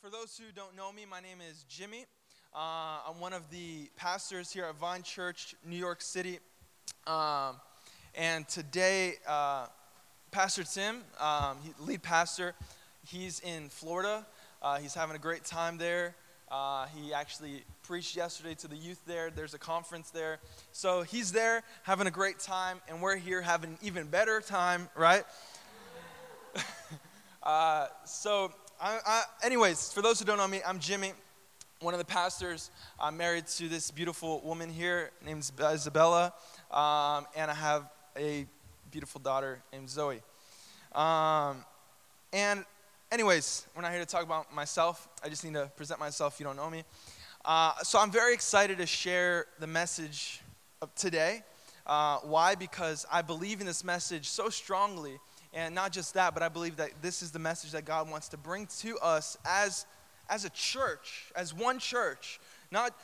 for those who don't know me, my name is Jimmy. Uh, I'm one of the pastors here at Vine Church, New York City. Um, and today, uh, Pastor Tim, um, he, lead pastor, he's in Florida. Uh, he's having a great time there. Uh, he actually preached yesterday to the youth there. There's a conference there. So he's there having a great time, and we're here having an even better time, right? Uh, so I, I, anyways, for those who don't know me, I'm Jimmy, one of the pastors. I'm married to this beautiful woman here named Isabella, um, and I have a beautiful daughter named Zoe. Um, and, anyways, we're not here to talk about myself. I just need to present myself if you don't know me. Uh, so I'm very excited to share the message of today. Uh, why? Because I believe in this message so strongly and not just that, but I believe that this is the message that God wants to bring to us as, as a church, as one church. Not,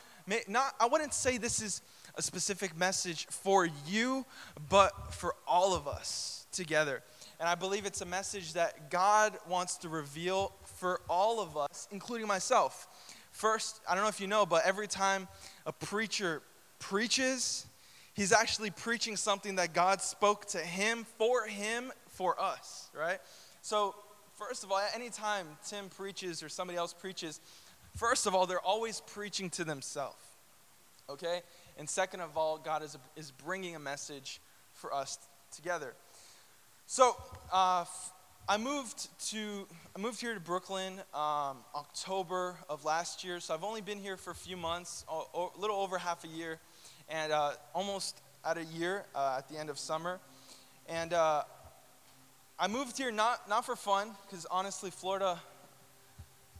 not, I wouldn't say this is a specific message for you, but for all of us together. And I believe it's a message that God wants to reveal for all of us, including myself. First, I don't know if you know, but every time a preacher preaches, he's actually preaching something that God spoke to him, for him, for us, right? So, first of all, anytime Tim preaches or somebody else preaches, first of all, they're always preaching to themselves, okay? And second of all, God is, is bringing a message for us together. So, uh, I moved to I moved here to Brooklyn um, October of last year. So I've only been here for a few months, a little over half a year, and uh, almost at a year uh, at the end of summer. And uh, I moved here not, not for fun, because honestly, Florida,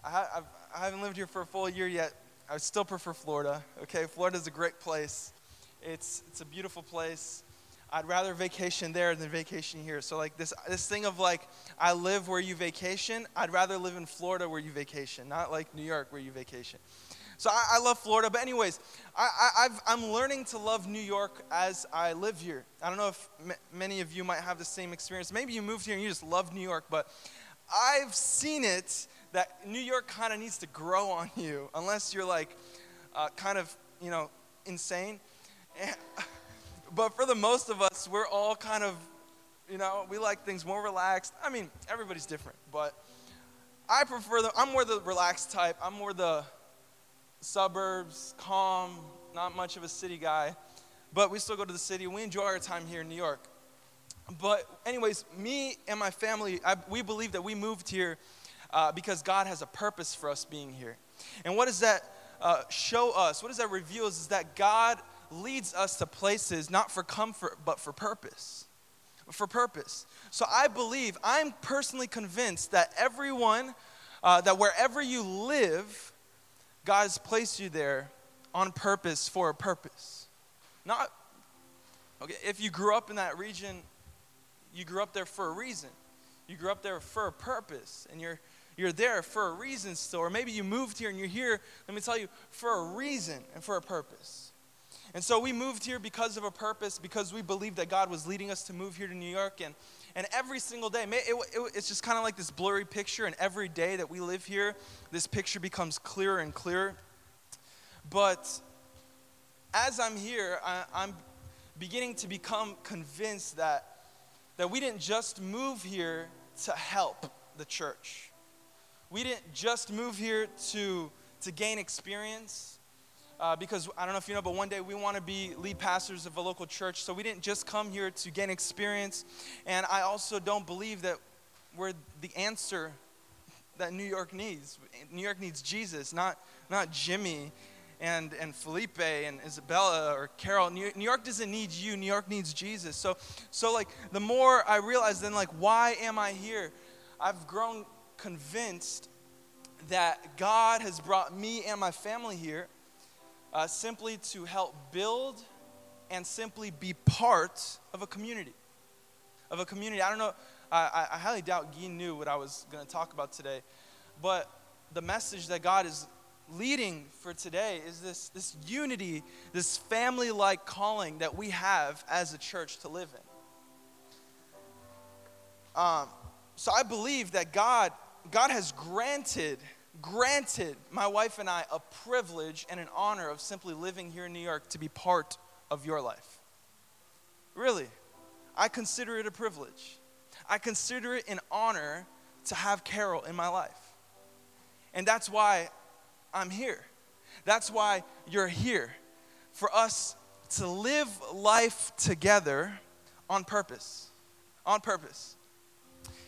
I, I haven't lived here for a full year yet. I still prefer Florida, okay? Florida's a great place. It's, it's a beautiful place. I'd rather vacation there than vacation here. So, like, this, this thing of like, I live where you vacation, I'd rather live in Florida where you vacation, not like New York where you vacation. So I, I love Florida. But, anyways, I, am learning to love New York as I live here. I don't know if m- many of you might have the same experience. Maybe you moved here and you just love New York, but I've seen it that New York kind of needs to grow on you, unless you're like uh, kind of, you know, insane. But for the most of us, we're all kind of, you know, we like things more relaxed. I mean, everybody's different, but I prefer the, I'm more the relaxed type. I'm more the, suburbs, calm, not much of a city guy. But we still go to the city. We enjoy our time here in New York. But, anyways, me and my family, I, we believe that we moved here uh, because God has a purpose for us being here. And what does that uh, show us? What does that reveal us? Is that God leads us to places not for comfort, but for purpose. For purpose. So I believe, I'm personally convinced that everyone, uh, that wherever you live, God has placed you there on purpose for a purpose. Not, okay, if you grew up in that region, you grew up there for a reason. You grew up there for a purpose, and you're, you're there for a reason still. Or maybe you moved here and you're here, let me tell you, for a reason and for a purpose. And so we moved here because of a purpose, because we believed that God was leading us to move here to New York. And, and every single day, it, it, it's just kind of like this blurry picture. And every day that we live here, this picture becomes clearer and clearer. But as I'm here, I'm beginning to become convinced that, that we didn't just move here to help the church. We didn't just move here to, to gain experience uh, because I don't know if you know, but one day we want to be lead pastors of a local church. So we didn't just come here to gain experience. And I also don't believe that we're the answer that New York needs. New York needs Jesus, not, not Jimmy and, and Felipe and Isabella or Carol. New, New York doesn't need you. New York needs Jesus. So, so like the more I realize, then like, why am I here? I've grown convinced that God has brought me and my family here uh, simply to help build and simply be part of a community. Of a community. I don't know, I, I highly doubt Guy knew what I was going to talk about today, but the message that God is leading for today is this, this unity, this family like calling that we have as a church to live in. Um, so I believe that God, God has granted granted my wife and I a privilege and an honor of simply living here in New York to be part of your life. Really, I consider it a privilege. I consider it an honor to have Carol in my life. And that's why I'm here. That's why you're here. For us to live life together on purpose. On purpose.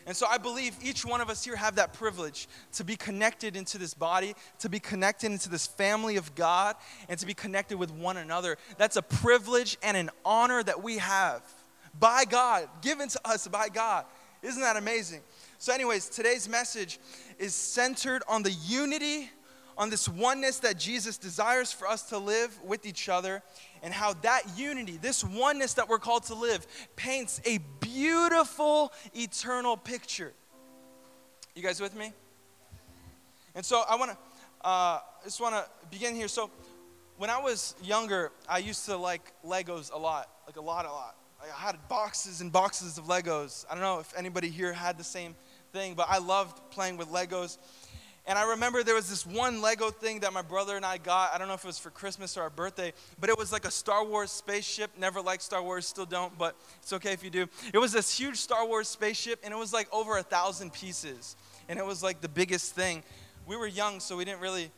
And so I believe each one of us here have that privilege to be connected into this body, to be connected into this family of God, and to be connected with one another. That's a privilege and an honor that we have by God, given to us by God. Isn't that amazing? So, anyways, today's message is centered on the unity, on this oneness that Jesus desires for us to live with each other, and how that unity, this oneness that we're called to live, paints a beautiful eternal picture. You guys with me? And so I want to, uh, just want to begin here. So when I was younger, I used to like Legos a lot, like a lot, a lot. I had boxes and boxes of Legos. I don't know if anybody here had the same thing, but I loved playing with Legos. And I remember there was this one Lego thing that my brother and I got. I don't know if it was for Christmas or our birthday, but it was like a Star Wars spaceship. Never liked Star Wars, still don't, but it's okay if you do. It was this huge Star Wars spaceship, and it was like over a thousand pieces. And it was like the biggest thing. We were young, so we didn't really,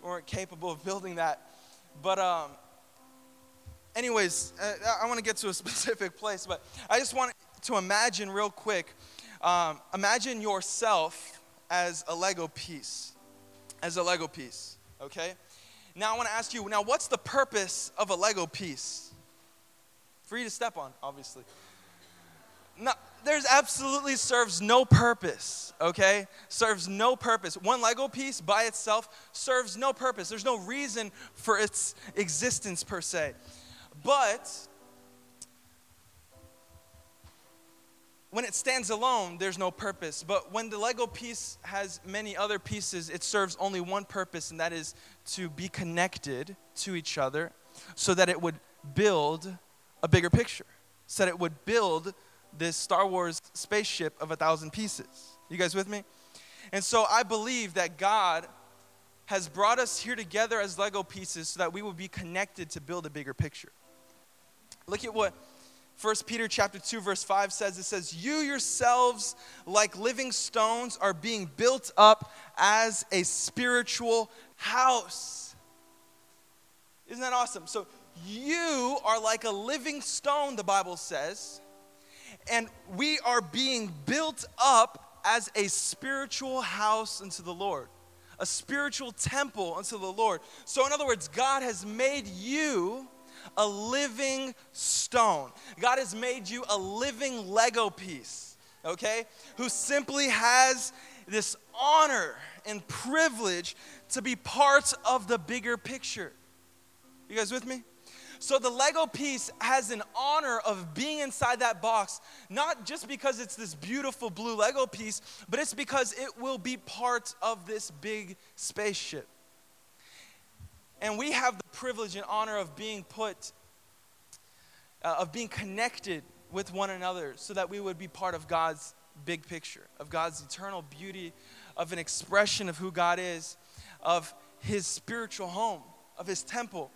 weren't capable of building that. But, um, anyways, uh, I want to get to a specific place, but I just want to imagine real quick. Um, imagine yourself as a Lego piece. As a Lego piece, okay? Now I want to ask you, now what's the purpose of a Lego piece? For you to step on, obviously. No, there's absolutely serves no purpose, okay? Serves no purpose. One Lego piece by itself serves no purpose. There's no reason for its existence per se. But when it stands alone, there's no purpose. But when the Lego piece has many other pieces, it serves only one purpose, and that is to be connected to each other so that it would build a bigger picture, so that it would build this Star Wars spaceship of a thousand pieces. You guys with me? And so I believe that God has brought us here together as Lego pieces so that we will be connected to build a bigger picture. Look at what 1 Peter chapter 2 verse 5 says it says you yourselves like living stones are being built up as a spiritual house. Isn't that awesome? So you are like a living stone the Bible says and we are being built up as a spiritual house unto the Lord. A spiritual temple unto the Lord. So in other words God has made you a living stone. God has made you a living Lego piece, okay? Who simply has this honor and privilege to be part of the bigger picture. You guys with me? So the Lego piece has an honor of being inside that box, not just because it's this beautiful blue Lego piece, but it's because it will be part of this big spaceship. And we have the privilege and honor of being put, uh, of being connected with one another so that we would be part of God's big picture, of God's eternal beauty, of an expression of who God is, of His spiritual home, of His temple.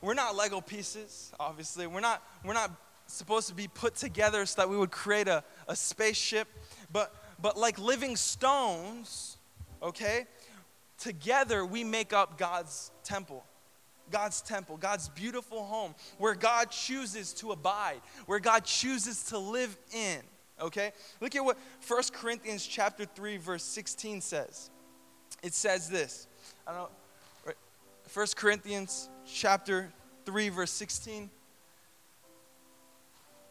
We're not Lego pieces, obviously. We're not, we're not supposed to be put together so that we would create a, a spaceship, but, but like living stones, okay? Together we make up God's temple. God's temple, God's beautiful home, where God chooses to abide, where God chooses to live in. Okay? Look at what 1 Corinthians chapter 3, verse 16 says. It says this. I don't know. 1 Corinthians chapter 3, verse 16.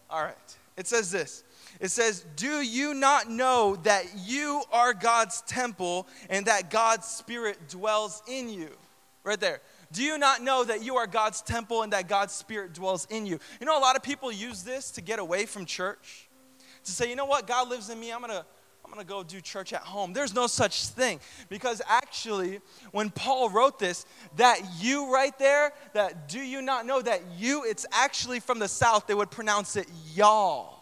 All right. It says this. It says, Do you not know that you are God's temple and that God's Spirit dwells in you? Right there. Do you not know that you are God's temple and that God's Spirit dwells in you? You know, a lot of people use this to get away from church, to say, you know what, God lives in me, I'm gonna. I'm going to go do church at home. There's no such thing. Because actually, when Paul wrote this, that you right there, that do you not know that you, it's actually from the South, they would pronounce it y'all.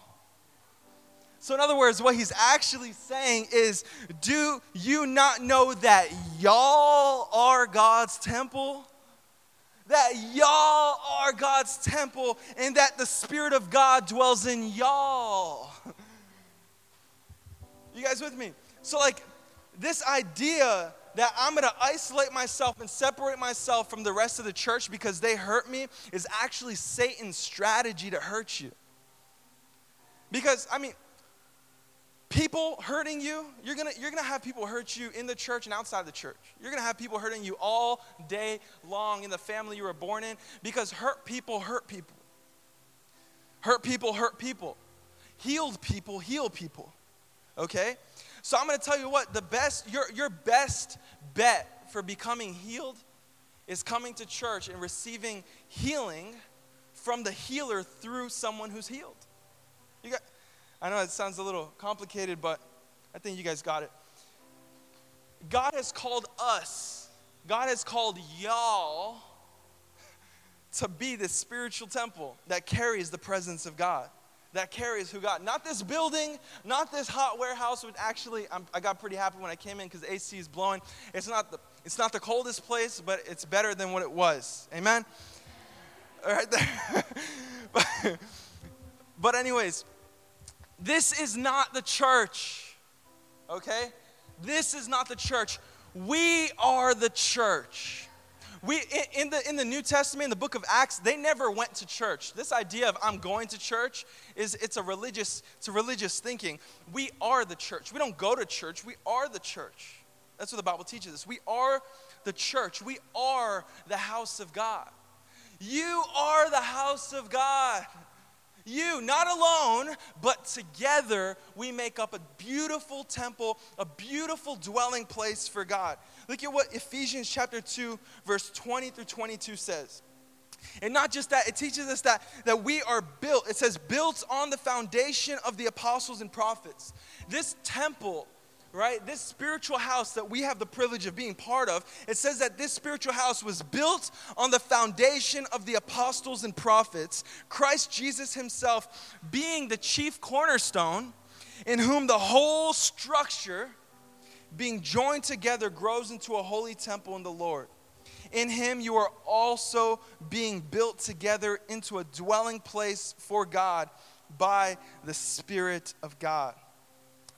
So, in other words, what he's actually saying is, do you not know that y'all are God's temple? That y'all are God's temple and that the Spirit of God dwells in y'all. You guys with me? So, like, this idea that I'm gonna isolate myself and separate myself from the rest of the church because they hurt me is actually Satan's strategy to hurt you. Because, I mean, people hurting you, you're gonna, you're gonna have people hurt you in the church and outside the church. You're gonna have people hurting you all day long in the family you were born in because hurt people hurt people. Hurt people hurt people. Healed people heal people. Okay? So I'm gonna tell you what, the best, your, your best bet for becoming healed is coming to church and receiving healing from the healer through someone who's healed. You got, I know it sounds a little complicated, but I think you guys got it. God has called us, God has called y'all to be this spiritual temple that carries the presence of God, that carries who God. Not this building, not this hot warehouse, which actually I'm, i got pretty happy when I came in because AC is blowing. It's not, the, it's not the coldest place, but it's better than what it was. Amen? All right there. but, but, anyways, this is not the church, okay? This is not the church. We are the church. We, in, the, in the New Testament, in the book of Acts, they never went to church. This idea of I'm going to church is it's a religious, it's a religious thinking. We are the church. We don't go to church, we are the church. That's what the Bible teaches us. We are the church. We are the house of God. You are the house of God. You, not alone, but together, we make up a beautiful temple, a beautiful dwelling place for God. Look at what Ephesians chapter 2, verse 20 through 22 says. And not just that, it teaches us that, that we are built. It says, built on the foundation of the apostles and prophets. This temple right? This spiritual house that we have the privilege of being part of, it says that this spiritual house was built on the foundation of the apostles and prophets, Christ Jesus himself being the chief cornerstone, in whom the whole structure, being joined together, grows into a holy temple in the Lord. In him you are also being built together into a dwelling place for God by the Spirit of God.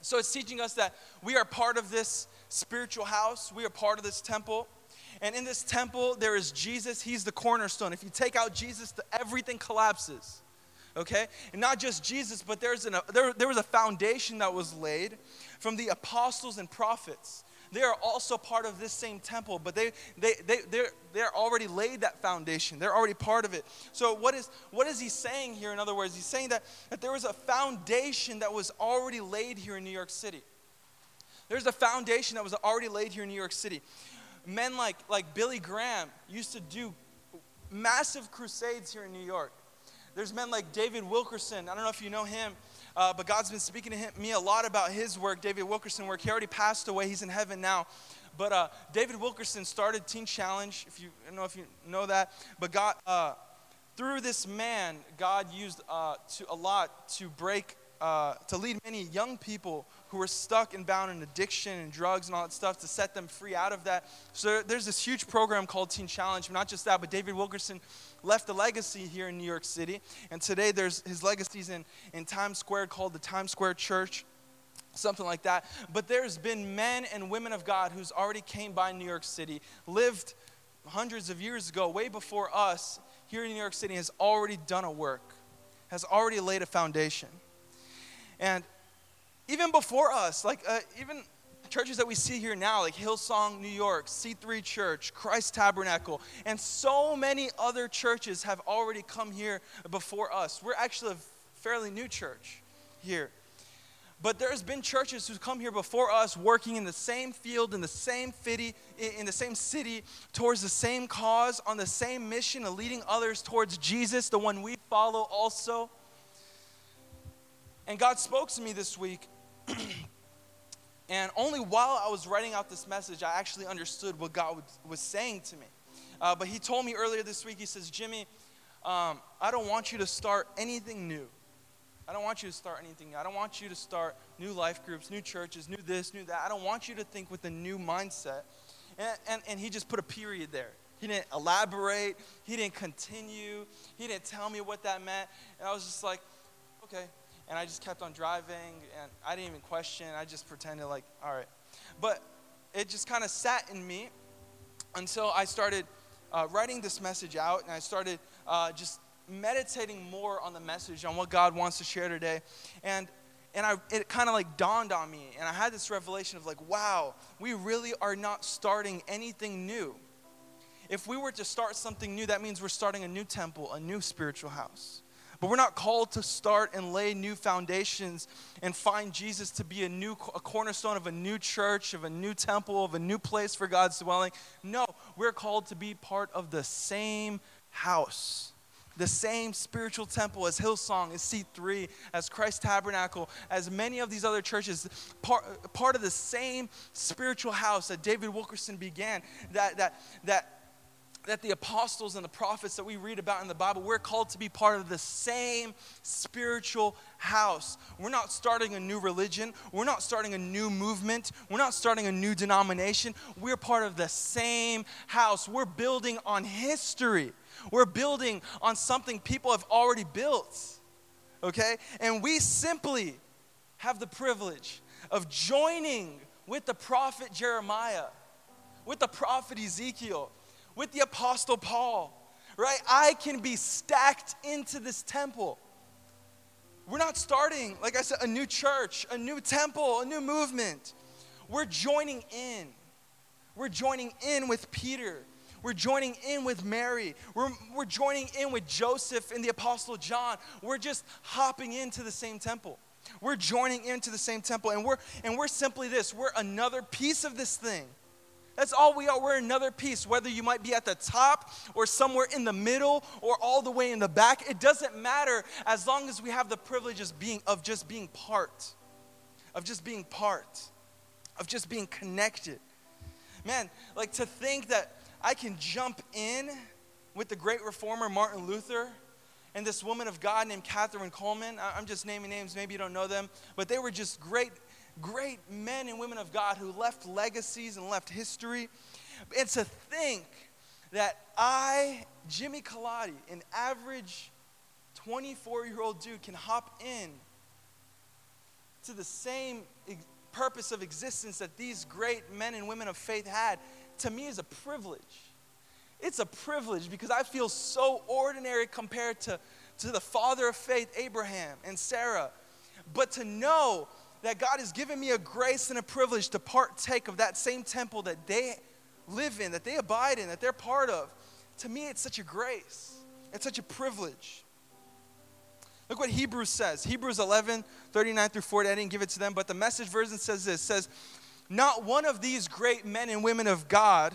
So it's teaching us that we are part of this spiritual house, we are part of this temple. And in this temple, there is Jesus. He's the cornerstone. If you take out Jesus, everything collapses. Okay? And not just Jesus, but there's an, there, there was a foundation that was laid from the apostles and prophets they are also part of this same temple, but they, they, they, they're, they're already laid that foundation. They're already part of it. So, what is, what is he saying here? In other words, he's saying that, that there was a foundation that was already laid here in New York City. There's a foundation that was already laid here in New York City. Men like, like Billy Graham used to do massive crusades here in New York. There's men like David Wilkerson. I don't know if you know him. Uh, but God's been speaking to him, me a lot about his work, David Wilkerson work. He already passed away. He's in heaven now. But uh, David Wilkerson started Teen Challenge. If you I don't know if you know that, but God uh, through this man, God used uh, to, a lot to break, uh, to lead many young people who were stuck and bound in addiction and drugs and all that stuff to set them free out of that. So there's this huge program called Teen Challenge. Not just that, but David Wilkerson left a legacy here in New York City. And today there's his legacies in, in Times Square called the Times Square Church something like that. But there's been men and women of God who's already came by New York City, lived hundreds of years ago, way before us, here in New York City, has already done a work, has already laid a foundation. And even before us, like uh, even churches that we see here now, like Hillsong New York, C3 Church, Christ Tabernacle, and so many other churches have already come here before us. We're actually a fairly new church here. But there's been churches who've come here before us working in the same field, in the same city, in the same city, towards the same cause, on the same mission of leading others towards Jesus, the one we follow also. And God spoke to me this week and only while I was writing out this message, I actually understood what God was saying to me. Uh, but He told me earlier this week, He says, Jimmy, um, I don't want you to start anything new. I don't want you to start anything. I don't want you to start new life groups, new churches, new this, new that. I don't want you to think with a new mindset. And, and, and he just put a period there. He didn't elaborate. He didn't continue. He didn't tell me what that meant. And I was just like, okay. And I just kept on driving, and I didn't even question. I just pretended like, all right. But it just kind of sat in me until I started uh, writing this message out, and I started uh, just meditating more on the message, on what God wants to share today. And and I, it kind of like dawned on me, and I had this revelation of like, wow, we really are not starting anything new. If we were to start something new, that means we're starting a new temple, a new spiritual house. But we're not called to start and lay new foundations and find Jesus to be a new a cornerstone of a new church, of a new temple, of a new place for God's dwelling. No, we're called to be part of the same house the same spiritual temple as Hillsong, as C3, as Christ Tabernacle, as many of these other churches, part, part of the same spiritual house that David Wilkerson began, that, that, that, that the apostles and the prophets that we read about in the Bible, we're called to be part of the same spiritual house. We're not starting a new religion. We're not starting a new movement. We're not starting a new denomination. We're part of the same house. We're building on history. We're building on something people have already built. Okay? And we simply have the privilege of joining with the prophet Jeremiah, with the prophet Ezekiel, with the apostle Paul, right? I can be stacked into this temple. We're not starting, like I said, a new church, a new temple, a new movement. We're joining in. We're joining in with Peter we're joining in with Mary. We're, we're joining in with Joseph and the Apostle John. We're just hopping into the same temple. We're joining into the same temple. And we're, and we're simply this we're another piece of this thing. That's all we are. We're another piece. Whether you might be at the top or somewhere in the middle or all the way in the back, it doesn't matter as long as we have the privilege of, being, of just being part, of just being part, of just being connected. Man, like to think that I can jump in with the great reformer Martin Luther and this woman of God named Kathryn Kuhlman. I'm just naming names, maybe you don't know them, but they were just great, great men and women of God who left legacies and left history. And to think that I, Jimmy Kaladi, an average 24 year old dude, can hop in to the same purpose of existence that these great men and women of faith had to me is a privilege. It's a privilege because I feel so ordinary compared to, to the father of faith, Abraham and Sarah. But to know that God has given me a grace and a privilege to partake of that same temple that they live in, that they abide in, that they're part of, to me it's such a grace. It's such a privilege. Look what Hebrews says. Hebrews 11, 39 through 40. I didn't give it to them, but the message version says this says, not one of these great men and women of God,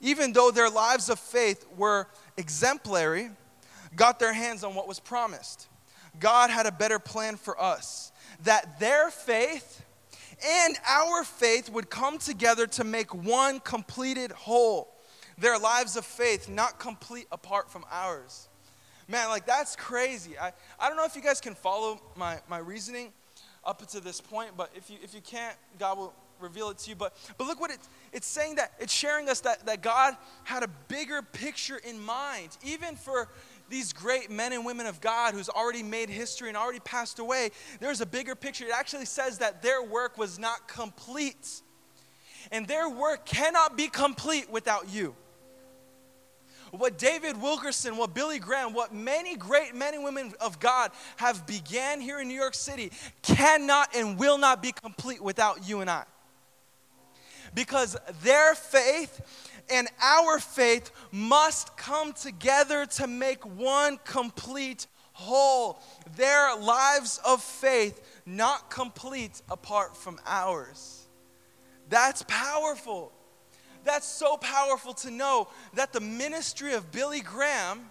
even though their lives of faith were exemplary, got their hands on what was promised. God had a better plan for us that their faith and our faith would come together to make one completed whole. Their lives of faith not complete apart from ours. Man, like that's crazy. I, I don't know if you guys can follow my, my reasoning up to this point, but if you, if you can't, God will reveal it to you. But, but look what it, it's saying that it's sharing us that, that God had a bigger picture in mind, even for these great men and women of God who's already made history and already passed away. There's a bigger picture. It actually says that their work was not complete. And their work cannot be complete without you what David Wilkerson, what Billy Graham, what many great men and women of God have began here in New York City cannot and will not be complete without you and I because their faith and our faith must come together to make one complete whole. Their lives of faith not complete apart from ours. That's powerful. That's so powerful to know that the ministry of Billy Graham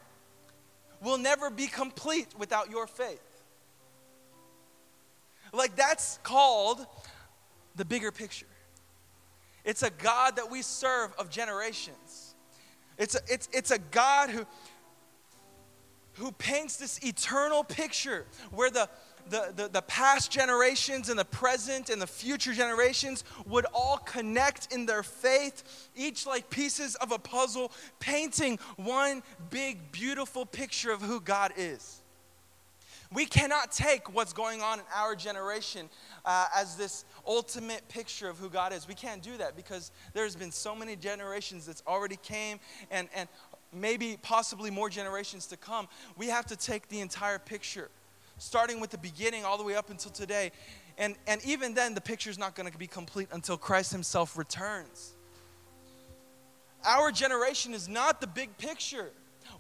will never be complete without your faith. Like, that's called the bigger picture. It's a God that we serve of generations. It's a, it's, it's a God who, who paints this eternal picture where the, the, the, the past generations and the present and the future generations would all connect in their faith, each like pieces of a puzzle, painting one big, beautiful picture of who God is. We cannot take what's going on in our generation uh, as this ultimate picture of who God is. We can't do that because there's been so many generations that's already came and, and maybe possibly more generations to come. We have to take the entire picture, starting with the beginning all the way up until today. And, and even then, the picture is not going to be complete until Christ Himself returns. Our generation is not the big picture.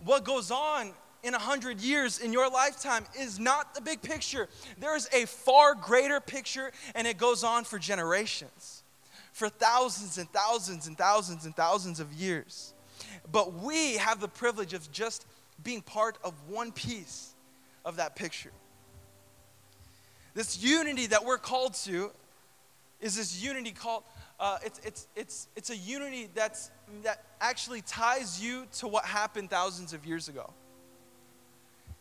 What goes on in a hundred years in your lifetime is not the big picture. There is a far greater picture, and it goes on for generations, for thousands and thousands and thousands and thousands of years. But we have the privilege of just being part of one piece of that picture. This unity that we're called to is this unity called, uh, it's, it's, it's, it's a unity that's, that actually ties you to what happened thousands of years ago.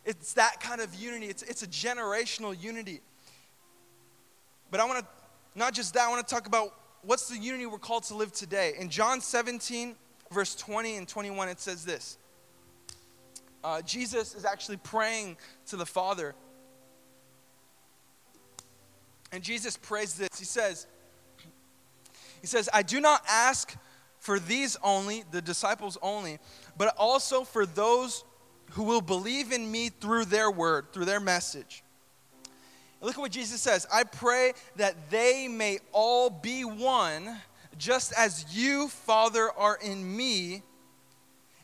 It's that kind of unity, it's, it's a generational unity. But I want to, not just that, I want to talk about what's the unity we're called to live today. In John 17, verse 20 and 21, it says this uh, Jesus is actually praying to the Father. And Jesus prays this. He says, He says, I do not ask for these only, the disciples only, but also for those who will believe in me through their word, through their message. Look at what Jesus says I pray that they may all be one, just as you, Father, are in me,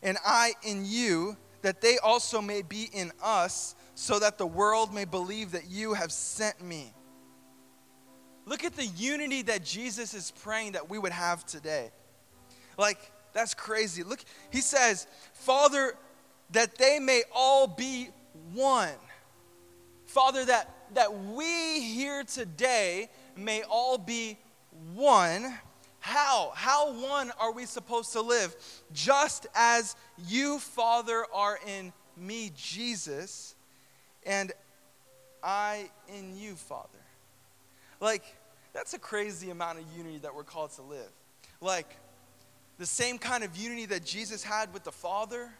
and I in you, that they also may be in us, so that the world may believe that you have sent me. Look at the unity that Jesus is praying that we would have today. Like, that's crazy. Look, he says, Father, that they may all be one. Father, that, that we here today may all be one. How? How one are we supposed to live? Just as you, Father, are in me, Jesus, and I in you, Father. Like, that's a crazy amount of unity that we're called to live. Like, the same kind of unity that Jesus had with the Father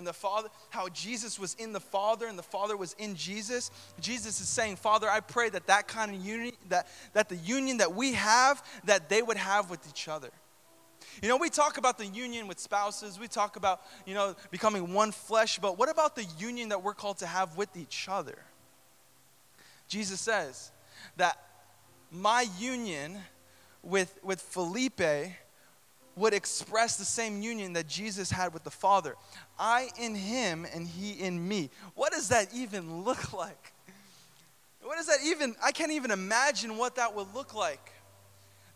and the Father, how Jesus was in the Father and the Father was in Jesus. Jesus is saying, Father, I pray that that kind of union, that, that the union that we have, that they would have with each other. You know, we talk about the union with spouses, we talk about, you know, becoming one flesh, but what about the union that we're called to have with each other? Jesus says that my union with, with Felipe would express the same union that Jesus had with the Father. I in him and he in me. What does that even look like? What does that even, I can't even imagine what that would look like.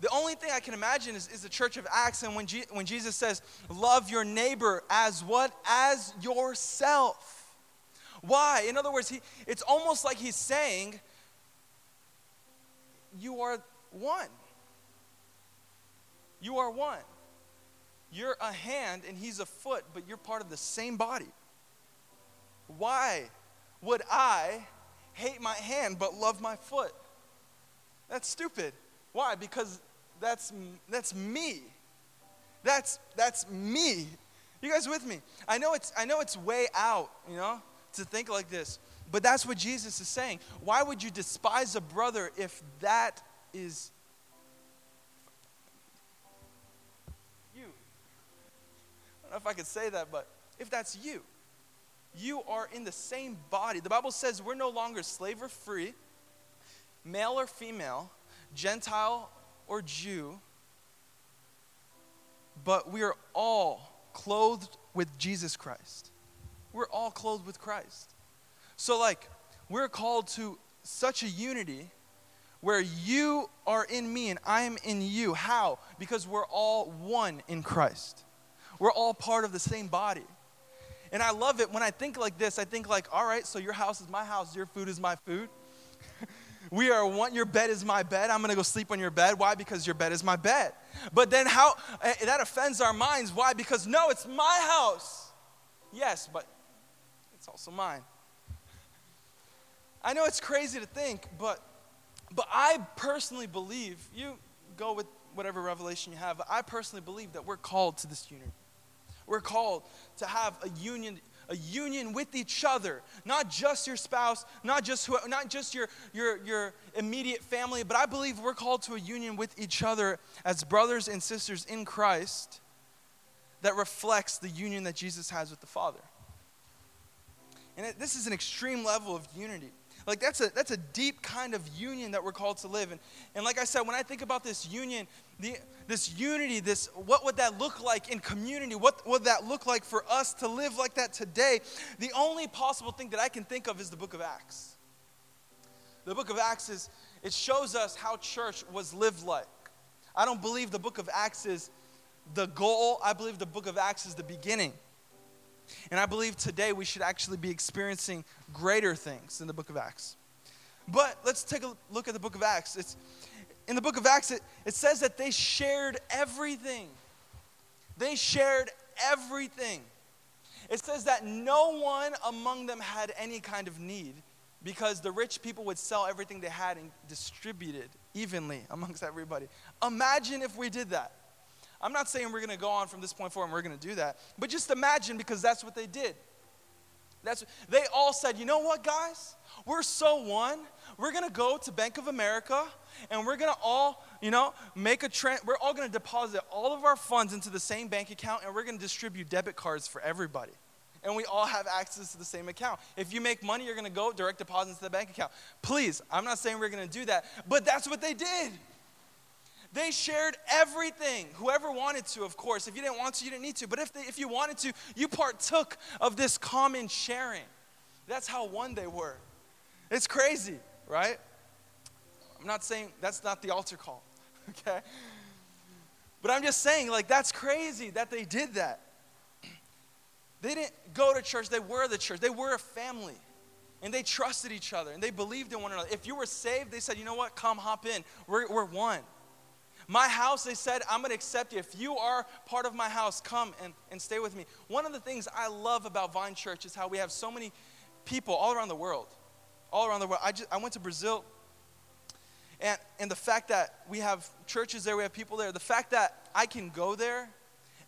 The only thing I can imagine is, is the church of Acts and when, when Jesus says, love your neighbor as what? As yourself. Why? In other words, he, it's almost like he's saying, you are one. You are one. You're a hand and he's a foot, but you're part of the same body. Why would I hate my hand but love my foot? That's stupid. Why? Because that's that's me. That's that's me. You guys with me? I know it's I know it's way out, you know, to think like this. But that's what Jesus is saying. Why would you despise a brother if that is if I could say that, but if that's you, you are in the same body. The Bible says we're no longer slave or free, male or female, Gentile or Jew, but we are all clothed with Jesus Christ. We're all clothed with Christ. So, like, we're called to such a unity where you are in me and I am in you. How? Because we're all one in Christ. We're all part of the same body. And I love it when I think like this. I think like, all right, so your house is my house, your food is my food. we are one, your bed is my bed. I'm gonna go sleep on your bed. Why? Because your bed is my bed. But then how, eh, that offends our minds. Why? Because no, it's my house. Yes, but it's also mine. I know it's crazy to think, but but I personally believe, you go with whatever revelation you have, I personally believe that we're called to this union. We're called to have a union a union with each other. Not just your spouse not just who, not just your, your your immediate family but i believe we're called to a union with each other as brothers and sisters in christ that reflects the union that jesus has with the father. And it, this is an extreme level of unity like that's a that's a deep kind of union that we're called to live. And, and like I said, when I think about this union, the, this unity, this what would that look like in community? What would that look like for us to live like that today? The only possible thing that I can think of is the book of Acts. The book of Acts is it shows us how church was lived like. I don't believe the book of Acts is the goal. I believe the book of Acts is the beginning. And I believe today we should actually be experiencing greater things in the book of Acts. But let's take a look at the book of Acts. It's, in the book of Acts, it, it says that they shared everything. They shared everything. It says that no one among them had any kind of need because the rich people would sell everything they had and distribute it evenly amongst everybody. Imagine if we did that. I'm not saying we're going to go on from this point forward and we're going to do that, but just imagine because that's what they did. That's they all said, "You know what, guys? We're so one. We're going to go to Bank of America and we're going to all, you know, make a trend. We're all going to deposit all of our funds into the same bank account and we're going to distribute debit cards for everybody." and we all have access to the same account. If you make money, you're gonna go direct deposit into the bank account. Please, I'm not saying we're gonna do that, but that's what they did. They shared everything. Whoever wanted to, of course. If you didn't want to, you didn't need to. But if, they, if you wanted to, you partook of this common sharing. That's how one they were. It's crazy, right? I'm not saying that's not the altar call, okay? But I'm just saying, like, that's crazy that they did that. They didn't go to church, they were the church. They were a family. And they trusted each other and they believed in one another. If you were saved, they said, you know what? Come hop in. We're, we're one. My house, they said, I'm going to accept you. If you are part of my house, come and, and stay with me. One of the things I love about Vine Church is how we have so many people all around the world. All around the world. I, just, I went to Brazil, and, and the fact that we have churches there, we have people there, the fact that I can go there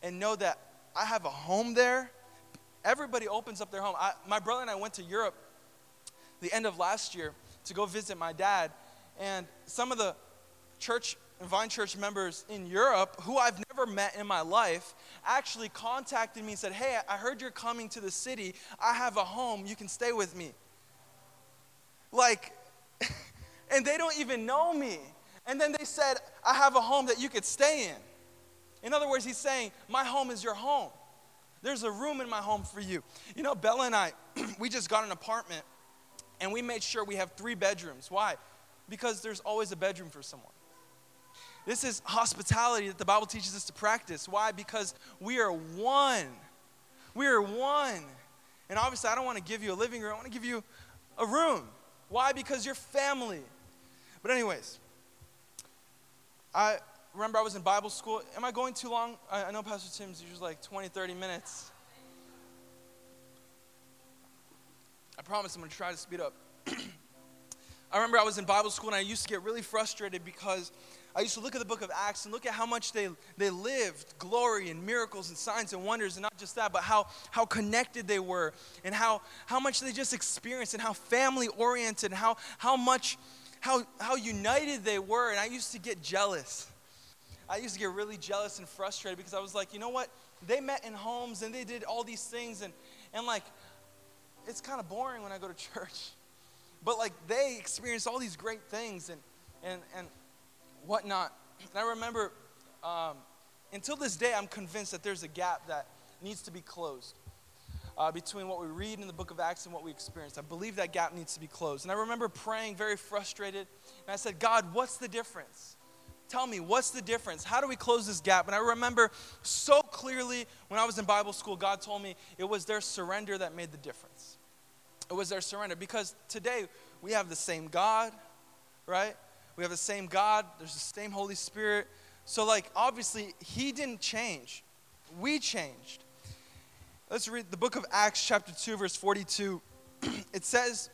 and know that I have a home there, everybody opens up their home. I, my brother and I went to Europe the end of last year to go visit my dad, and some of the church Vine Church members in Europe who I've never met in my life actually contacted me and said, Hey, I heard you're coming to the city. I have a home. You can stay with me. Like, and they don't even know me. And then they said, I have a home that you could stay in. In other words, he's saying, My home is your home. There's a room in my home for you. You know, Bella and I, we just got an apartment and we made sure we have three bedrooms. Why? Because there's always a bedroom for someone. This is hospitality that the Bible teaches us to practice. Why? Because we are one. We are one. And obviously, I don't want to give you a living room, I want to give you a room. Why? Because you're family. But, anyways, I remember I was in Bible school. Am I going too long? I, I know Pastor Tim's usually like 20, 30 minutes. I promise I'm going to try to speed up. I remember I was in Bible school and I used to get really frustrated because I used to look at the book of Acts and look at how much they, they lived glory and miracles and signs and wonders, and not just that, but how, how connected they were and how, how much they just experienced and how family oriented and how, how much, how, how united they were. And I used to get jealous. I used to get really jealous and frustrated because I was like, you know what? They met in homes and they did all these things, and, and like, it's kind of boring when I go to church. But like, they experienced all these great things, and, and, and whatnot. And I remember, um, until this day, I'm convinced that there's a gap that needs to be closed uh, between what we read in the book of Acts and what we experience. I believe that gap needs to be closed. And I remember praying very frustrated, and I said, God, what's the difference? Tell me, what's the difference? How do we close this gap? And I remember so clearly when I was in Bible school, God told me it was their surrender that made the difference. It was their surrender. Because today we have the same God, right? We have the same God, there's the same Holy Spirit. So, like, obviously, He didn't change. We changed. Let's read the book of Acts, chapter 2, verse 42. it says,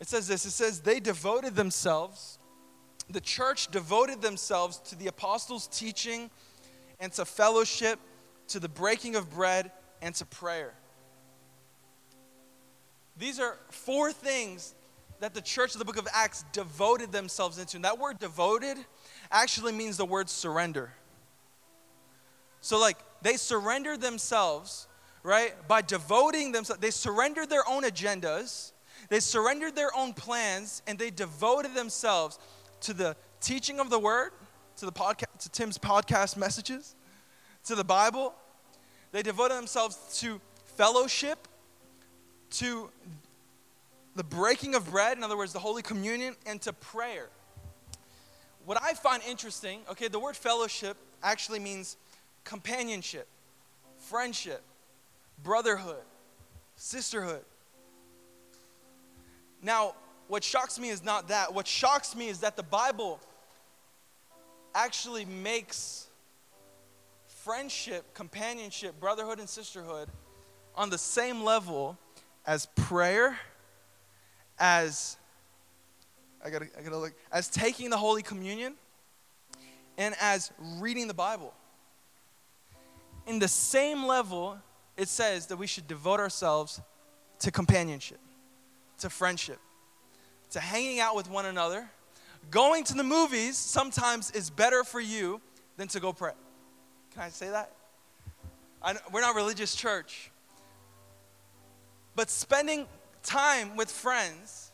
It says this it says, they devoted themselves, the church devoted themselves to the apostles' teaching and to fellowship, to the breaking of bread, and to prayer. These are four things that the church of the book of Acts devoted themselves into. And that word devoted actually means the word surrender. So, like, they surrendered themselves, right, by devoting themselves. They surrendered their own agendas, they surrendered their own plans, and they devoted themselves to the teaching of the word, to the podcast, to Tim's podcast messages, to the Bible. They devoted themselves to fellowship, to the breaking of bread, in other words, the Holy Communion, and to prayer. What I find interesting, okay, the word fellowship actually means companionship, friendship, brotherhood, sisterhood. Now, what shocks me is not that. What shocks me is that the Bible actually makes friendship, companionship, brotherhood, and sisterhood on the same level as prayer, as I gotta, I gotta look, as taking the Holy Communion, and as reading the Bible. In the same level, it says that we should devote ourselves to companionship, to friendship, to hanging out with one another. Going to the movies sometimes is better for you than to go pray. Can I say that? I, we're not religious church, but spending time with friends,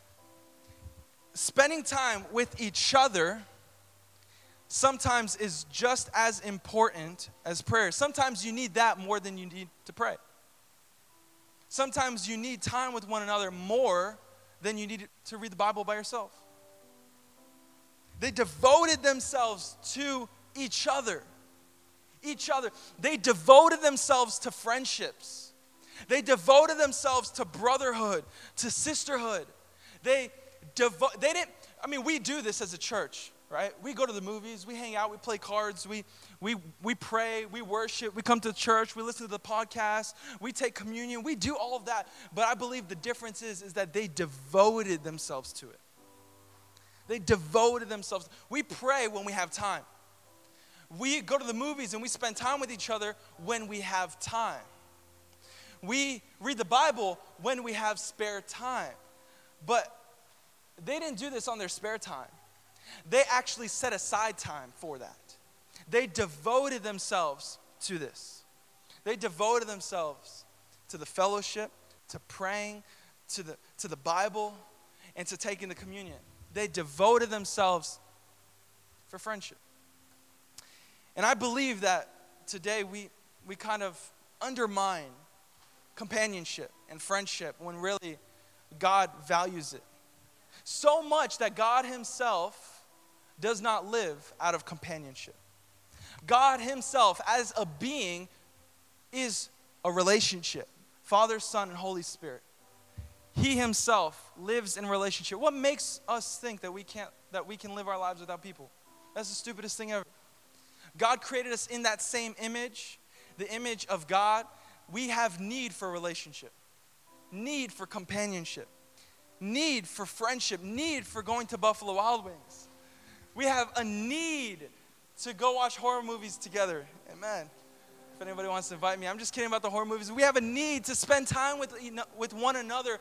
spending time with each other, sometimes is just as important as prayer. Sometimes you need that more than you need to pray. Sometimes you need time with one another more than you need to read the Bible by yourself. They devoted themselves to each other. Each other. They devoted themselves to friendships. They devoted themselves to brotherhood, to sisterhood. They devo- they didn't I mean, we do this as a church, right? We go to the movies, we hang out, we play cards, we we we pray, we worship, we come to church, we listen to the podcast, we take communion, we do all of that. But I believe the difference is is that they devoted themselves to it. They devoted themselves. We pray when we have time. We go to the movies and we spend time with each other when we have time. We read the Bible when we have spare time. But they didn't do this on their spare time. They actually set aside time for that. They devoted themselves to this. They devoted themselves to the fellowship, to praying, to the, to the Bible, and to taking the communion. They devoted themselves for friendship. And I believe that today we, we kind of undermine companionship and friendship when really God values it. So much that God Himself does not live out of companionship. God Himself, as a being, is a relationship Father, Son, and Holy Spirit. He Himself lives in relationship. What makes us think that we can't that we can live our lives without people? That's the stupidest thing ever. God created us in that same image, the image of God we have need for relationship, need for companionship, need for friendship, need for going to Buffalo Wild Wings. We have a need to go watch horror movies together. Amen. If anybody wants to invite me, I'm just kidding about the horror movies. We have a need to spend time with, with one another.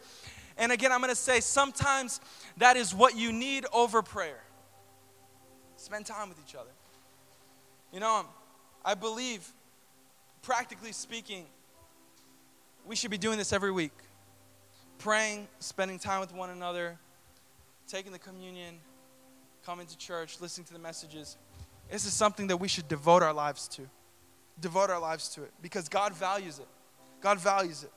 And again, I'm going to say sometimes that is what you need over prayer. Spend time with each other. You know, I believe, practically speaking, we should be doing this every week praying, spending time with one another, taking the communion, coming to church, listening to the messages. This is something that we should devote our lives to. Devote our lives to it because God values it. God values it.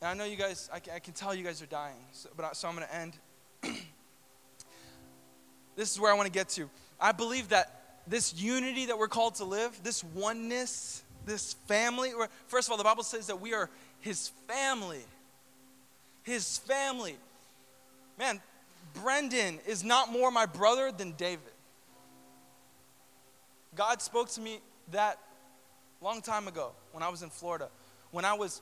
And I know you guys, I can, I can tell you guys are dying, so, but I, so I'm going to end. this is where I want to get to. I believe that this unity that we're called to live, this oneness, this family. First of all, the Bible says that we are his family. His family. Man, Brendan is not more my brother than David. God spoke to me that long time ago when I was in Florida, when I was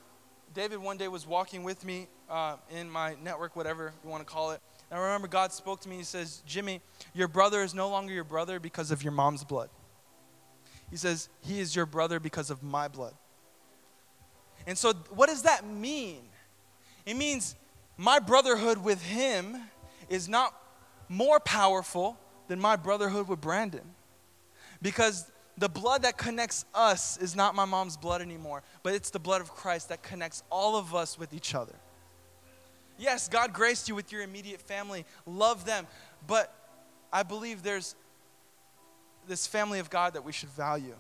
David one day was walking with me uh, in my network, whatever you want to call it. And I remember God spoke to me. He says, Jimmy, your brother is no longer your brother because of your mom's blood. He says, He is your brother because of my blood. And so, what does that mean? It means my brotherhood with him is not more powerful than my brotherhood with Brandon. Because the blood that connects us is not my mom's blood anymore, but it's the blood of Christ that connects all of us with each other. Yes, God graced you with your immediate family, love them, but I believe there's this family of God that we should value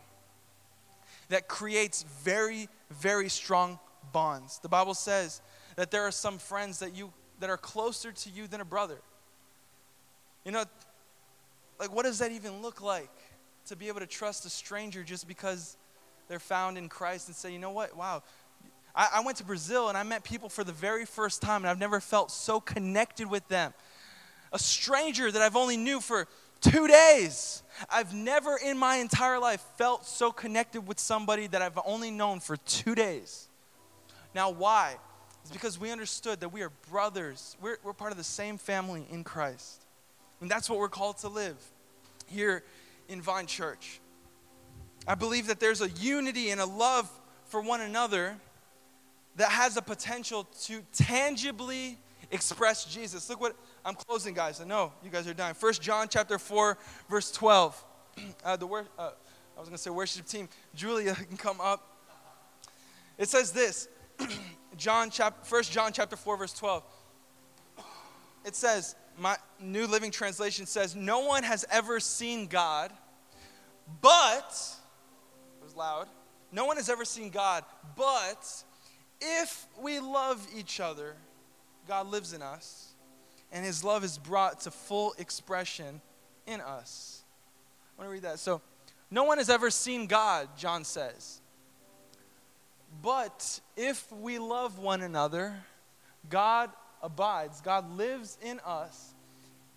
that creates very, very strong bonds. The Bible says that there are some friends that you that are closer to you than a brother. You know, like what does that even look like? To be able to trust a stranger just because they're found in Christ and say, you know what, wow. I, I went to Brazil and I met people for the very first time and I've never felt so connected with them. A stranger that I've only knew for two days. I've never in my entire life felt so connected with somebody that I've only known for two days. Now, why? It's because we understood that we are brothers. We're, we're part of the same family in Christ. And that's what we're called to live here in Vine Church. I believe that there's a unity and a love for one another that has a potential to tangibly express Jesus. Look what I'm closing, guys. I know you guys are dying. First John chapter 4, verse 12. Uh, the wor- uh, I was going to say worship team. Julia can come up. It says this. John chapter, 1 John chapter 4, verse 12. It says, my New Living Translation says, No one has ever seen God, but, it was loud, no one has ever seen God, but if we love each other, God lives in us, and his love is brought to full expression in us. I want to read that. So, no one has ever seen God, John says. But if we love one another, God abides, God lives in us,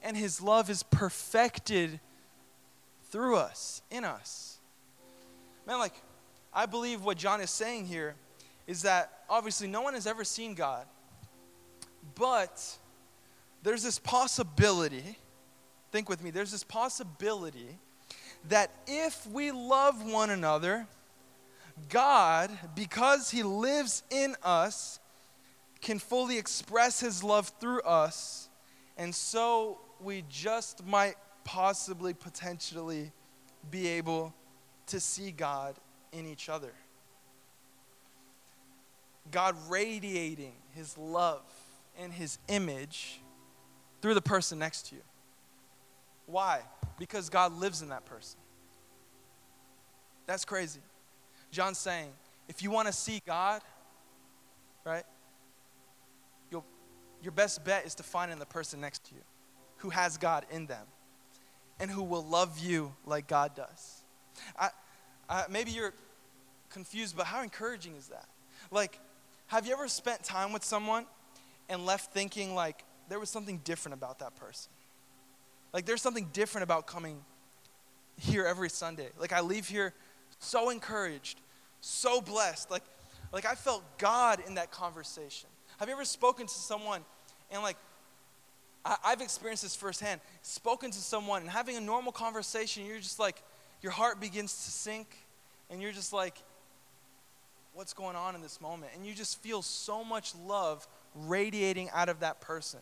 and his love is perfected through us, in us. Man, like, I believe what John is saying here is that obviously no one has ever seen God, but there's this possibility, think with me, there's this possibility that if we love one another, God, because He lives in us, can fully express His love through us, and so we just might possibly, potentially be able to see God in each other. God radiating His love and His image through the person next to you. Why? Because God lives in that person. That's crazy. John's saying, if you want to see God, right, you'll, your best bet is to find in the person next to you who has God in them and who will love you like God does. I, I, maybe you're confused, but how encouraging is that? Like, have you ever spent time with someone and left thinking like there was something different about that person? Like, there's something different about coming here every Sunday. Like, I leave here so encouraged, so blessed. Like, like I felt God in that conversation. Have you ever spoken to someone and like I, have experienced this firsthand, spoken to someone and having a normal conversation, you're just like, your heart begins to sink, and you're just like, what's going on in this moment? And you just feel so much love radiating out of that person.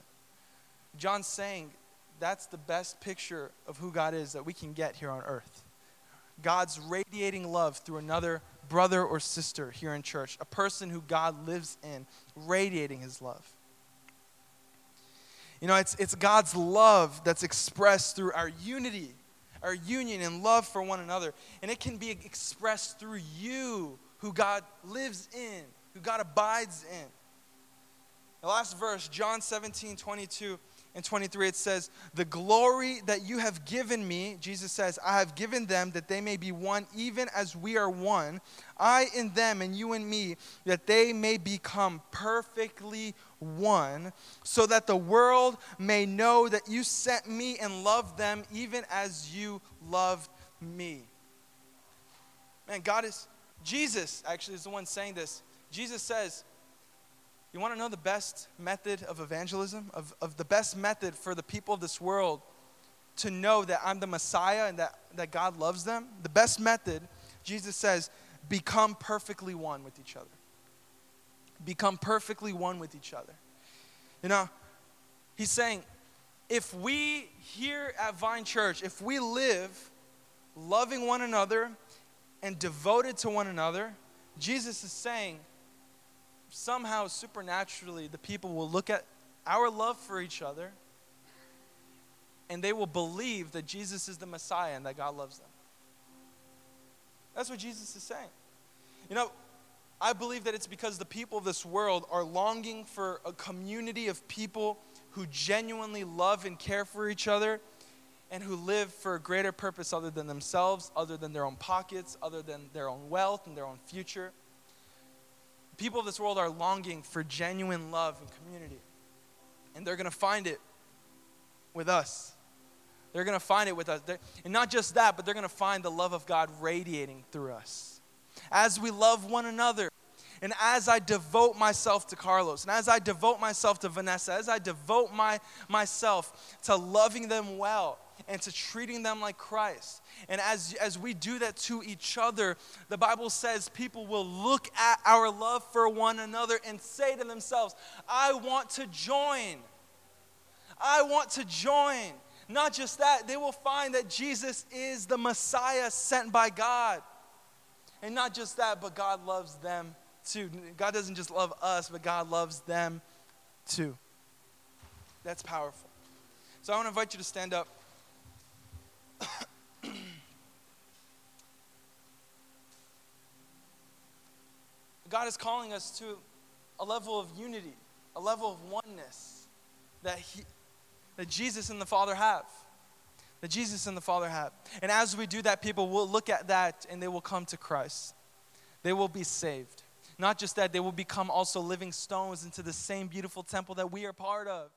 John's saying that's the best picture of who God is that we can get here on earth. God's radiating love through another brother or sister here in church, a person who God lives in, radiating his love. You know, it's, it's God's love that's expressed through our unity, our union and love for one another. And it can be expressed through you, who God lives in, who God abides in. The last verse, John 17, 22 and 23, it says, The glory that you have given me, Jesus says, I have given them that they may be one, even as we are one. I in them and you in me, that they may become perfectly one, so that the world may know that you sent me and loved them even as you loved me. Man, God is, Jesus actually is the one saying this. Jesus says, You want to know the best method of evangelism? Of, of the best method for the people of this world to know that I'm the Messiah and that, that God loves them? The best method, Jesus says, become perfectly one with each other. Become perfectly one with each other. You know, he's saying, if we here at Vine Church, if we live loving one another and devoted to one another, Jesus is saying, somehow supernaturally the people will look at our love for each other and they will believe that Jesus is the Messiah and that God loves them. That's what Jesus is saying. You know, I believe that it's because the people of this world are longing for a community of people who genuinely love and care for each other and who live for a greater purpose other than themselves, other than their own pockets, other than their own wealth and their own future people of this world are longing for genuine love and community. And they're going to find it with us. They're going to find it with us. They're, and not just that, but they're going to find the love of God radiating through us. As we love one another, and as I devote myself to Carlos, and as I devote myself to Vanessa, as I devote my, myself to loving them well, and to treating them like Christ. And as, as we do that to each other, the Bible says people will look at our love for one another and say to themselves, I want to join. I want to join. Not just that, they will find that Jesus is the Messiah sent by God. And not just that, but God loves them too. God doesn't just love us, but God loves them too. That's powerful. So I want to invite you to stand up. God is calling us to a level of unity, a level of oneness that, he, that Jesus and the Father have. That Jesus and the Father have. And as we do that, people will look at that and they will come to Christ. They will be saved. Not just that, they will become also living stones into the same beautiful temple that we are part of.